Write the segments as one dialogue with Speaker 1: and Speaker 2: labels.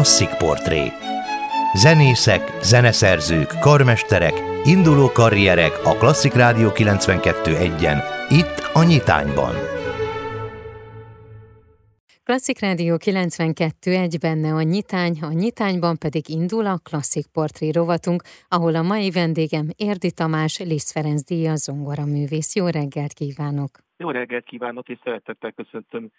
Speaker 1: Klasszik Portré Zenészek, zeneszerzők, karmesterek, induló karrierek a Klasszik Rádió 92.1-en, itt a Nyitányban.
Speaker 2: Klasszik Rádió 92 egy benne a nyitány, a nyitányban pedig indul a klasszik portré rovatunk, ahol a mai vendégem Érdi Tamás, Liszt Ferenc díja zongora művész. Jó reggelt kívánok!
Speaker 3: Jó reggelt kívánok, és szeretettel köszöntöm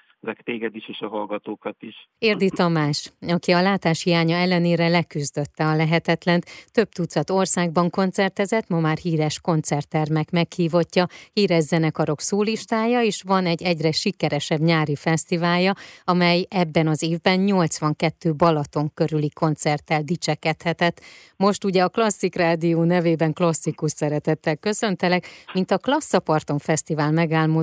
Speaker 3: téged is, és a hallgatókat is.
Speaker 2: Érdi Tamás, aki a látás hiánya ellenére leküzdötte a lehetetlent, több tucat országban koncertezett, ma már híres koncerttermek meghívottja, híres zenekarok szólistája, és van egy egyre sikeresebb nyári fesztiválja, amely ebben az évben 82 Balaton körüli koncerttel dicsekedhetett. Most ugye a Klasszik Rádió nevében klasszikus szeretettel köszöntelek, mint a Klasszaparton Fesztivál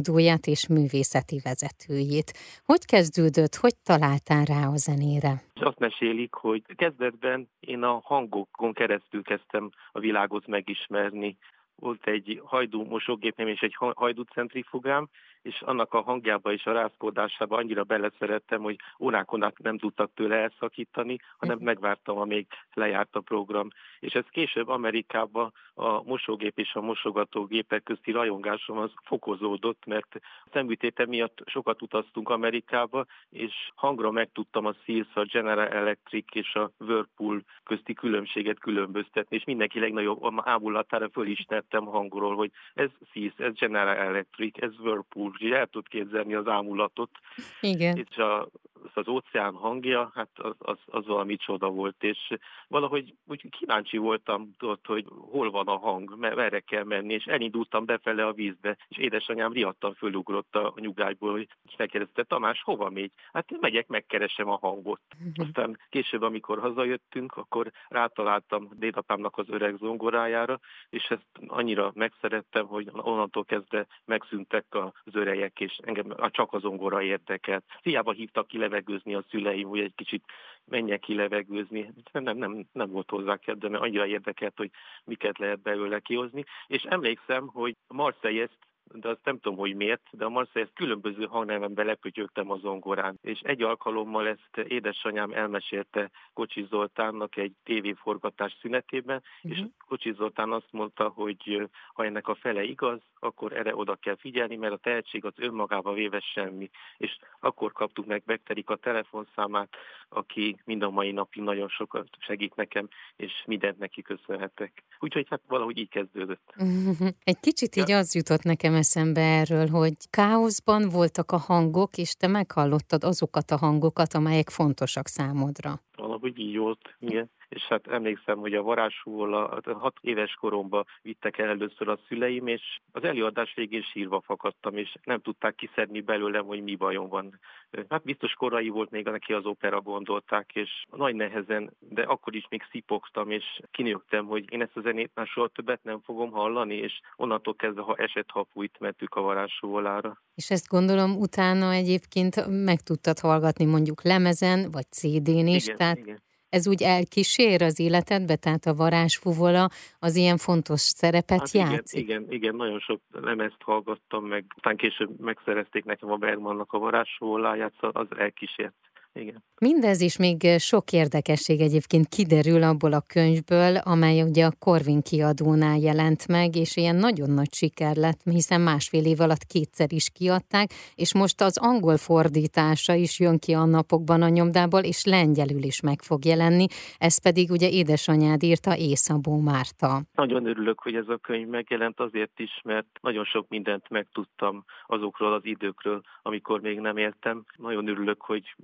Speaker 2: megálmodóját és művészeti vezetőjét. Hogy kezdődött, hogy találtál rá a zenére?
Speaker 3: Azt mesélik, hogy kezdetben én a hangokon keresztül kezdtem a világot megismerni. Volt egy hajdú mosógépem és egy hajdú centrifugám, és annak a hangjába és a rázkódásába annyira beleszerettem, hogy órákon át nem tudtak tőle elszakítani, hanem mhm. megvártam, amíg lejárt a program. És ez később Amerikában a mosógép és a mosogatógépek közti rajongásom az fokozódott, mert a szemütéte miatt sokat utaztunk Amerikába, és hangra megtudtam a Sears, a General Electric és a Whirlpool közti különbséget különböztetni, és mindenki legnagyobb ámulatára fölismertem hangról, hogy ez Sears, ez General Electric, ez Whirlpool, úgyhogy el tud képzelni az ámulatot.
Speaker 2: Igen.
Speaker 3: És a, az óceán hangja, hát az, az, az valami csoda volt, és valahogy úgy kíváncsi voltam ott, hogy hol van a hang, merre kell menni, és elindultam befele a vízbe, és édesanyám riadtan fölugrott a nyugágyból, hogy megkérdezte, Tamás, hova megy? Hát én megyek, megkeresem a hangot. Uh-huh. Aztán később, amikor hazajöttünk, akkor rátaláltam dédapámnak az öreg zongorájára, és ezt annyira megszerettem, hogy onnantól kezdve megszűntek az örejek, és engem csak a zongora érdekelt. Hiába hívtak ki levegőzni a szüleim, hogy egy kicsit menjek ki levegőzni. Nem, nem, nem, nem volt hozzá kedve, mert annyira érdekelt, hogy miket lehet belőle kihozni. És emlékszem, hogy Marseille de azt nem tudom, hogy miért, de a ezt különböző hangneven lepötyögtem a zongorán. És egy alkalommal ezt édesanyám elmesélte Kocsi Zoltánnak egy tévéforgatás szünetében, uh-huh. és Kocsi Zoltán azt mondta, hogy ha ennek a fele igaz, akkor erre oda kell figyelni, mert a tehetség az önmagába véve semmi. És akkor kaptuk meg Bekterik a telefonszámát, aki mind a mai napig nagyon sokat segít nekem, és mindent neki köszönhetek. Úgyhogy hát valahogy így kezdődött.
Speaker 2: Egy kicsit így ja. az jutott nekem eszembe erről, hogy káoszban voltak a hangok, és te meghallottad azokat a hangokat, amelyek fontosak számodra.
Speaker 3: Valahogy így volt, igen és hát emlékszem, hogy a varázsúval a hat éves koromban vittek el először a szüleim, és az előadás végén sírva fakadtam, és nem tudták kiszedni belőlem, hogy mi bajom van. Hát biztos korai volt még, neki az opera gondolták, és nagy nehezen, de akkor is még szipogtam, és kinőgtem, hogy én ezt a zenét már soha többet nem fogom hallani, és onnantól kezdve, ha esett, ha fújt, mentük a varázsúvolára.
Speaker 2: És ezt gondolom utána egyébként meg tudtad hallgatni mondjuk lemezen, vagy CD-n is,
Speaker 3: igen,
Speaker 2: tehát
Speaker 3: igen
Speaker 2: ez úgy elkísér az életedbe, tehát a varázsfuvola az ilyen fontos szerepet hát játszik?
Speaker 3: Igen, igen, igen, nagyon sok lemezt hallgattam meg, aztán később megszerezték nekem a Bergmannak a varázsfuvoláját, szóval az elkísért igen.
Speaker 2: Mindez is még sok érdekesség egyébként kiderül abból a könyvből, amely ugye a Corvin kiadónál jelent meg, és ilyen nagyon nagy siker lett, hiszen másfél év alatt kétszer is kiadták, és most az angol fordítása is jön ki a napokban a nyomdából, és lengyelül is meg fog jelenni, ez pedig ugye édesanyád írta Észabó Márta.
Speaker 3: Nagyon örülök, hogy ez a könyv megjelent azért is, mert nagyon sok mindent megtudtam azokról az időkről, amikor még nem éltem. Nagyon örülök, hogy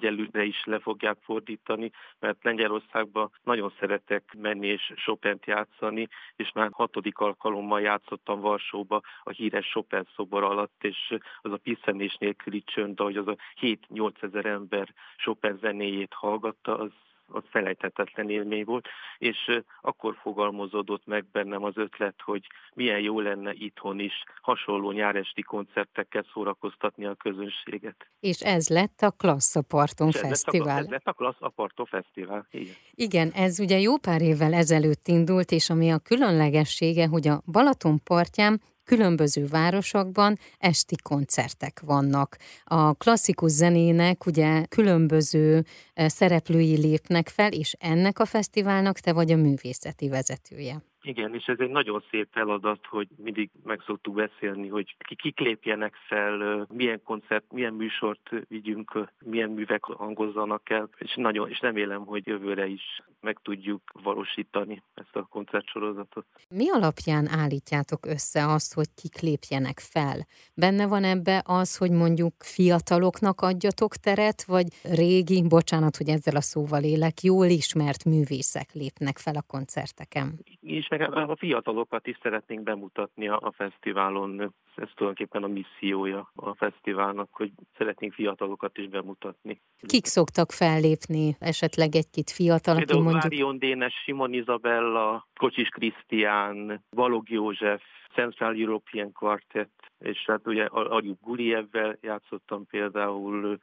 Speaker 3: lengyelre is le fogják fordítani, mert Lengyelországban nagyon szeretek menni és Chopin-t játszani, és már hatodik alkalommal játszottam Varsóba a híres Chopin szobor alatt, és az a piszenés nélküli csönd, ahogy az a 7-8 ezer ember Chopin zenéjét hallgatta, az az felejthetetlen élmény volt, és akkor fogalmazódott meg bennem az ötlet, hogy milyen jó lenne itthon is hasonló nyáresti koncertekkel szórakoztatni a közönséget.
Speaker 2: És ez lett a Klasszaparton Fesztivál.
Speaker 3: Ez lett a Klasszaparton Fesztivál, igen.
Speaker 2: Igen, ez ugye jó pár évvel ezelőtt indult, és ami a különlegessége, hogy a Balaton partján különböző városokban esti koncertek vannak. A klasszikus zenének ugye különböző szereplői lépnek fel, és ennek a fesztiválnak te vagy a művészeti vezetője.
Speaker 3: Igen, és ez egy nagyon szép feladat, hogy mindig meg szoktuk beszélni, hogy kik lépjenek fel, milyen koncert, milyen műsort vigyünk, milyen művek hangozzanak el, és nagyon, és remélem, hogy jövőre is meg tudjuk valósítani ezt a koncertsorozatot.
Speaker 2: Mi alapján állítjátok össze azt, hogy kik lépjenek fel? Benne van ebbe az, hogy mondjuk fiataloknak adjatok teret, vagy régi, bocsánat, hogy ezzel a szóval élek, jól ismert művészek lépnek fel a koncerteken?
Speaker 3: És meg a fiatalokat is szeretnénk bemutatni a fesztiválon. Ez tulajdonképpen a missziója a fesztiválnak, hogy szeretnénk fiatalokat is bemutatni.
Speaker 2: Kik szoktak fellépni? Esetleg egy-két fiatal,
Speaker 3: aki mondjuk... Márion Dénes, Simon Izabella, Kocsis Krisztián, Balog József, Central European Quartet, és hát ugye Arjuk Gulievvel játszottam például,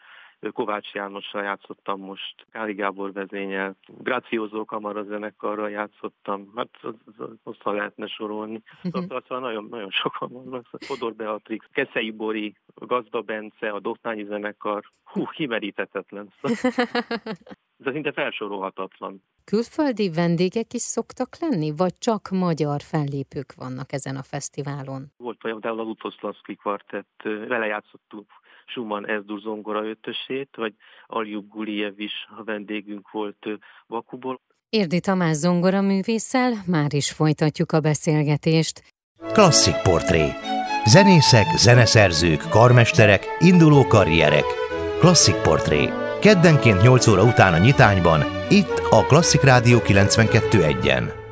Speaker 3: Kovács Jánossal játszottam most, Káli Gábor vezényel, Graciózó Kamara zenekarral játszottam, hát hosszan lehetne sorolni. Szóval, szóval nagyon, nagyon sokan vannak. Fodor Beatrix, Keszei Bori, Gazda Bence, a Doftányi zenekar, hú, kimerítetetlen. Szóval, ez szinte felsorolhatatlan.
Speaker 2: Külföldi vendégek is szoktak lenni, vagy csak magyar fellépők vannak ezen a fesztiválon?
Speaker 3: Volt például az Utoszlavszki kvartett, vele játszottuk Schumann Ezdur zongora ötösét, vagy Aljub Guliev is a vendégünk volt Bakuból.
Speaker 2: Érdi Tamás zongora művésszel már is folytatjuk a beszélgetést.
Speaker 1: Klasszik portré. Zenészek, zeneszerzők, karmesterek, induló karrierek. Klasszik portré. Keddenként 8 óra után a nyitányban, itt a Klasszik Rádió 92.1-en.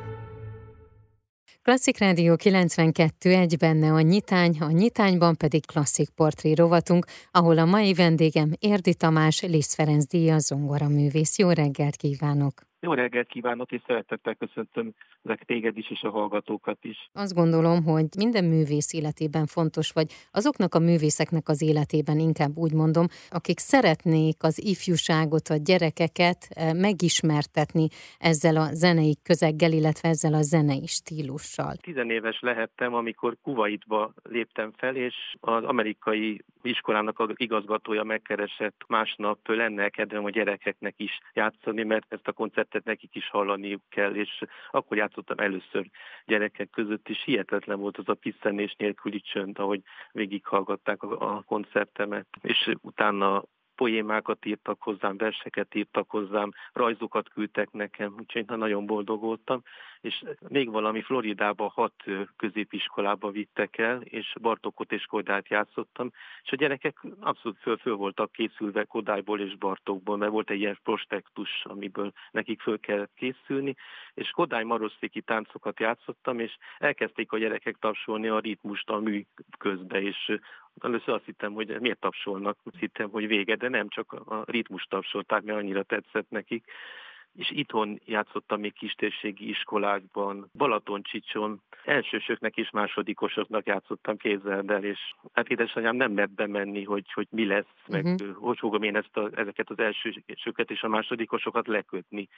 Speaker 2: Klasszik Rádió 92 egy benne a nyitány, a nyitányban pedig klasszik portré rovatunk, ahol a mai vendégem Érdi Tamás, Liszt Ferenc Díja, zongora művész. Jó reggelt kívánok!
Speaker 3: Jó reggelt kívánok, és szeretettel köszöntöm ezek téged is, és a hallgatókat is.
Speaker 2: Azt gondolom, hogy minden művész életében fontos, vagy azoknak a művészeknek az életében inkább úgy mondom, akik szeretnék az ifjúságot, a gyerekeket eh, megismertetni ezzel a zenei közeggel, illetve ezzel a zenei stílussal.
Speaker 3: Tizenéves lehettem, amikor Kuwaitba léptem fel, és az amerikai iskolának az igazgatója megkeresett másnap lenne kedvem a gyerekeknek is játszani, mert ezt a koncertet nekik is hallaniuk kell, és akkor játszottam először gyerekek között, és hihetetlen volt az a piszenés nélküli csönd, ahogy végighallgatták a koncertemet, és utána poémákat írtak hozzám, verseket írtak hozzám, rajzokat küldtek nekem, úgyhogy nagyon boldog voltam. És még valami Floridába hat középiskolába vittek el, és Bartokot és Kodát játszottam, és a gyerekek abszolút föl, föl voltak készülve Kodályból és Bartokból, mert volt egy ilyen prospektus, amiből nekik föl kellett készülni, és Kodály Maroszéki táncokat játszottam, és elkezdték a gyerekek tapsolni a ritmust a mű közbe, és Először azt hittem, hogy miért tapsolnak, azt hittem, hogy vége, de nem, csak a ritmus tapsolták, mert annyira tetszett nekik. És itthon játszottam még kistérségi iskolákban, Balatoncsicson, elsősöknek és másodikosoknak játszottam képzeld el, és hát édesanyám nem mert bemenni, hogy, hogy mi lesz, meg uh-huh. hogy fogom én ezt a, ezeket az elsősöket és a másodikosokat lekötni.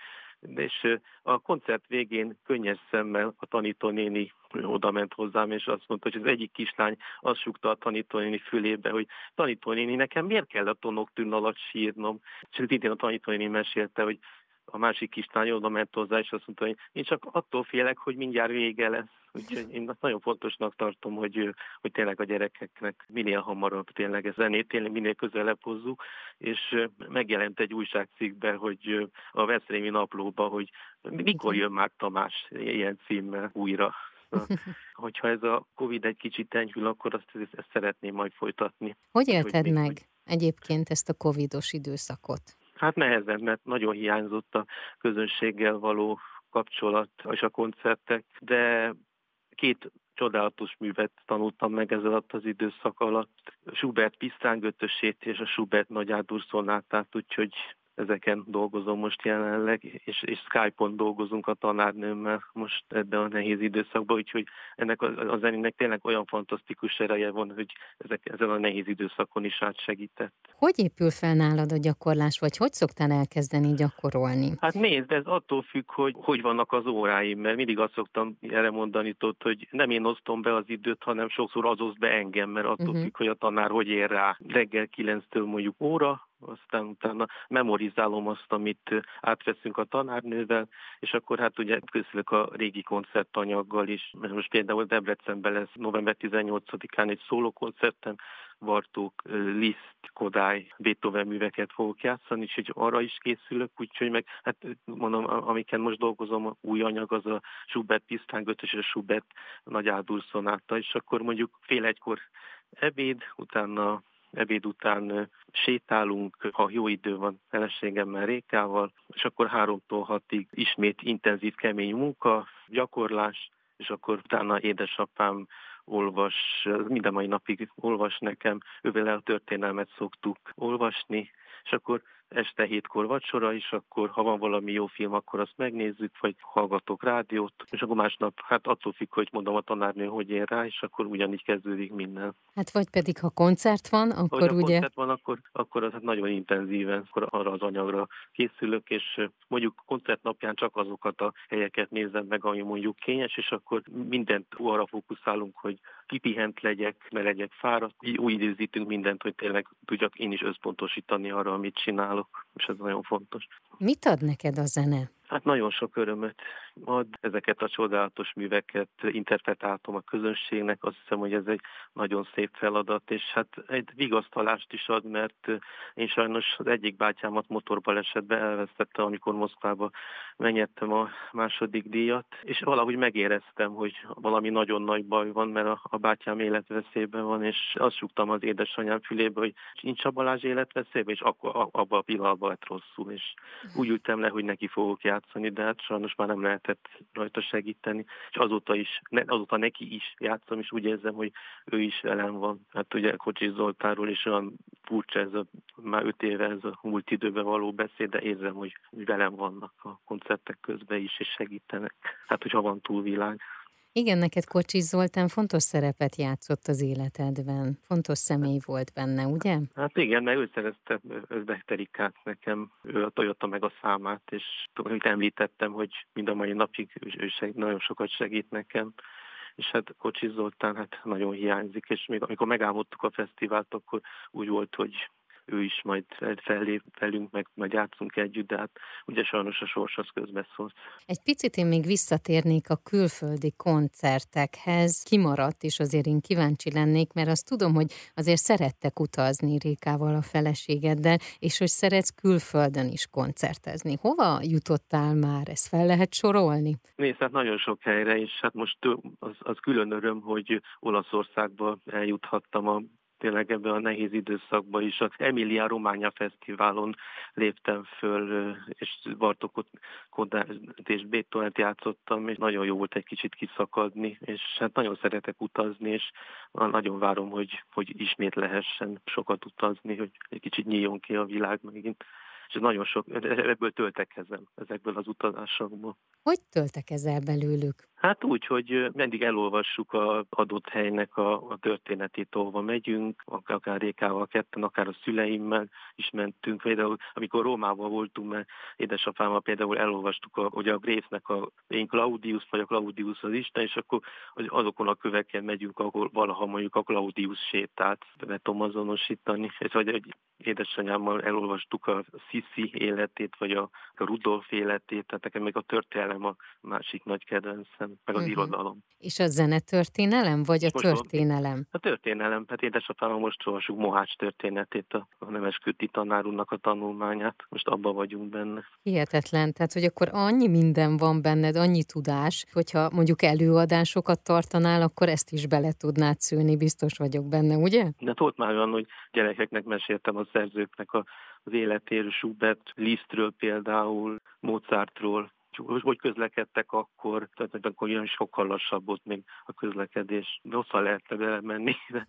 Speaker 3: És a koncert végén könnyes szemmel a tanítónéni oda ment hozzám, és azt mondta, hogy az egyik kislány azt sukta a tanítónéni fülébe, hogy tanítónéni, nekem miért kell a tonok tűn alatt sírnom? És szintén a tanítónéni mesélte, hogy a másik kislány oda ment hozzá, és azt mondta, hogy én csak attól félek, hogy mindjárt vége lesz. Úgyhogy én azt nagyon fontosnak tartom, hogy, hogy tényleg a gyerekeknek minél hamarabb tényleg ez zenét, tényleg minél közelebb hozzuk, és megjelent egy újságcikkben, hogy a Veszrémi naplóba, hogy mikor jön már Tamás ilyen címmel újra. hogyha ez a Covid egy kicsit enyhül, akkor azt, ezt szeretném majd folytatni.
Speaker 2: Hogy élted hogy meg hogy... egyébként ezt a covidos időszakot?
Speaker 3: Hát nehezen, mert nagyon hiányzott a közönséggel való kapcsolat és a koncertek, de két csodálatos művet tanultam meg ez alatt az időszak alatt. Schubert Pisztángötösét és a Schubert Nagy Ádur szonátát, úgyhogy ezeken dolgozom most jelenleg, és, és Skype-on dolgozunk a tanárnőmmel most ebben a nehéz időszakban, úgyhogy ennek a, a zenének tényleg olyan fantasztikus ereje van, hogy ezek, ezen a nehéz időszakon is átsegített.
Speaker 2: Hogy épül fel nálad a gyakorlás, vagy hogy szoktál elkezdeni gyakorolni?
Speaker 3: Hát nézd, ez attól függ, hogy hogy vannak az óráim, mert mindig azt szoktam erre mondani, tot, hogy nem én osztom be az időt, hanem sokszor az oszt be engem, mert attól uh-huh. függ, hogy a tanár hogy ér rá. Reggel 9-től mondjuk óra, aztán utána memorizálom azt, amit átveszünk a tanárnővel, és akkor hát ugye készülök a régi koncertanyaggal is, most például Debrecenben lesz november 18-án egy szólókoncertem, Bartók, Liszt, Kodály, Beethoven műveket fogok játszani, és hogy arra is készülök, úgyhogy meg, hát mondom, amiken most dolgozom, új anyag az a Schubert Pisztán és a Schubert Nagy Áldul szonáta, és akkor mondjuk fél egykor ebéd, utána ebéd után sétálunk, ha jó idő van feleségemmel, Rékával, és akkor háromtól hatig ismét intenzív, kemény munka, gyakorlás, és akkor utána édesapám olvas, minden mai napig olvas nekem, ővel a történelmet szoktuk olvasni, és akkor este hétkor vacsora is, akkor ha van valami jó film, akkor azt megnézzük, vagy hallgatok rádiót, és akkor másnap, hát attól függ, hogy mondom a tanárnő, hogy ér rá, és akkor ugyanígy kezdődik minden.
Speaker 2: Hát vagy pedig, ha koncert van, akkor
Speaker 3: ha
Speaker 2: ugye...
Speaker 3: koncert van, akkor, akkor az hát nagyon intenzíven, akkor arra az anyagra készülök, és mondjuk koncert napján csak azokat a helyeket nézem meg, ami mondjuk kényes, és akkor mindent arra fókuszálunk, hogy kipihent legyek, ne legyek fáradt. Úgy időzítünk mindent, hogy tényleg tudjak én is összpontosítani arra, amit csinálok, és ez nagyon fontos.
Speaker 2: Mit ad neked a zene?
Speaker 3: Hát nagyon sok örömöt ad. Ezeket a csodálatos műveket interpretáltam a közönségnek. Azt hiszem, hogy ez egy nagyon szép feladat, és hát egy vigasztalást is ad, mert én sajnos az egyik bátyámat motorbalesetbe elvesztettem, amikor Moszkvába megnyertem a második díjat, és valahogy megéreztem, hogy valami nagyon nagy baj van, mert a, a bátyám életveszélyben van, és azt súgtam az édesanyám fülébe, hogy nincs a Balázs életveszélyben, és akkor abban a pillanatban lett rosszul, és úgy ültem le, hogy neki fogok játszani, de hát sajnos már nem lehetett rajta segíteni, és azóta is, azóta neki is játszom, és úgy érzem, hogy ő is velem van. Hát ugye Kocsis Zoltáról is olyan furcsa ez a, már öt éve ez a múlt időben való beszéd, de érzem, hogy velem vannak a koncertek közben is, és segítenek. Hát, hogyha van túlvilág.
Speaker 2: Igen, neked Kocsis Zoltán fontos szerepet játszott az életedben. Fontos személy volt benne, ugye?
Speaker 3: Hát igen, mert ő szerezte Özbekterikát nekem, ő adta meg a számát, és amit említettem, hogy mind a mai napig ő nagyon sokat segít nekem és hát Kocsis Zoltán hát nagyon hiányzik, és még amikor megálmodtuk a fesztivált, akkor úgy volt, hogy ő is majd fellép velünk, meg majd játszunk együtt, de hát ugye sajnos a sors az közbeszólt.
Speaker 2: Egy picit én még visszatérnék a külföldi koncertekhez. Kimaradt, és azért én kíváncsi lennék, mert azt tudom, hogy azért szerettek utazni Rékával a feleségeddel, és hogy szeretsz külföldön is koncertezni. Hova jutottál már? Ezt fel lehet sorolni?
Speaker 3: Nézd, hát nagyon sok helyre, és hát most az, az külön öröm, hogy Olaszországba eljuthattam a tényleg ebben a nehéz időszakban is. Az Emilia Románia Fesztiválon léptem föl, és Bartokot és Beethoven-t játszottam, és nagyon jó volt egy kicsit kiszakadni, és hát nagyon szeretek utazni, és nagyon várom, hogy, hogy ismét lehessen sokat utazni, hogy egy kicsit nyíljon ki a világ megint és nagyon sok, ebből töltekezem, ezekből az utazásokból.
Speaker 2: Hogy töltekezel belőlük?
Speaker 3: Hát úgy, hogy mindig elolvassuk a adott helynek a, a történetét, ahova megyünk, akár Rékával ketten, akár a szüleimmel is mentünk. Például, amikor Rómában voltunk, mert édesapámmal például elolvastuk, a, hogy a Grésznek a én Claudius, vagy a Claudius az Isten, és akkor azokon a köveken megyünk, ahol valaha mondjuk a Claudius sétált, be tudom azonosítani. Ez vagy egy édesanyámmal elolvastuk a Sissi életét, vagy a Rudolf életét, tehát nekem még a történelem a másik nagy kedvencem, meg az uh-huh. irodalom.
Speaker 2: És a zenetörténelem, vagy a történelem?
Speaker 3: A történelem, hát édesapámmal most olvasjuk Mohács történetét, a, a nemes Küti tanárunknak a tanulmányát, most abban vagyunk benne.
Speaker 2: Hihetetlen, tehát hogy akkor annyi minden van benned, annyi tudás, hogyha mondjuk előadásokat tartanál, akkor ezt is bele tudnád szülni, biztos vagyok benne, ugye?
Speaker 3: De ott már van, hogy gyerekeknek meséltem a szerzőknek a, az életéről, Schubert, Lisztről például, Mozartról, hogy közlekedtek akkor, tehát akkor ilyen sokkal lassabb volt még a közlekedés. Hosszan lehetne belemenni, de,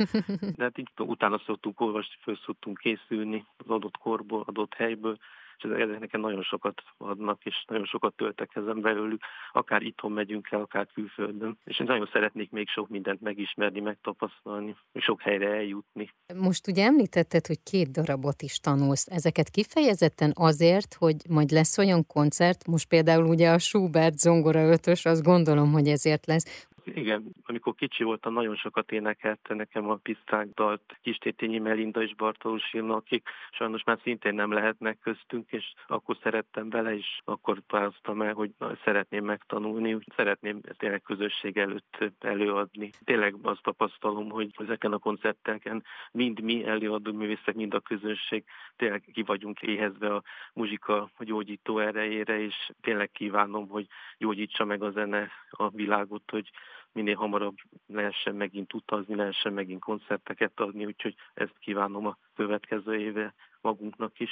Speaker 3: de hát így utána szoktunk olvasni, föl szoktunk készülni az adott korból, adott helyből, és ezek nekem nagyon sokat adnak, és nagyon sokat töltek ezen belőlük, akár itthon megyünk el, akár külföldön. És én nagyon szeretnék még sok mindent megismerni, megtapasztalni, és sok helyre eljutni.
Speaker 2: Most ugye említetted, hogy két darabot is tanulsz. Ezeket kifejezetten azért, hogy majd lesz olyan koncert, most például ugye a Schubert zongora ötös, azt gondolom, hogy ezért lesz,
Speaker 3: igen, amikor kicsi voltam, nagyon sokat énekelte nekem a pisztrák dalt Kistétényi Melinda és Bartolus Ilna, akik sajnos már szintén nem lehetnek köztünk, és akkor szerettem bele, és akkor pályáztam el, hogy na, szeretném megtanulni, úgy szeretném tényleg közösség előtt előadni. Tényleg azt tapasztalom, hogy ezeken a koncerteken mind mi előadó művészek, mind a közönség tényleg ki vagyunk éhezve a muzsika gyógyító erejére, és tényleg kívánom, hogy gyógyítsa meg a zene a világot, hogy minél hamarabb lehessen megint utazni, lehessen megint koncerteket adni, úgyhogy ezt kívánom a következő éve magunknak is.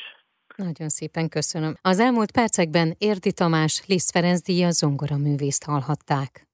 Speaker 2: Nagyon szépen köszönöm. Az elmúlt percekben Érdi Tamás, Liszt Ferenc díja zongoraművészt hallhatták.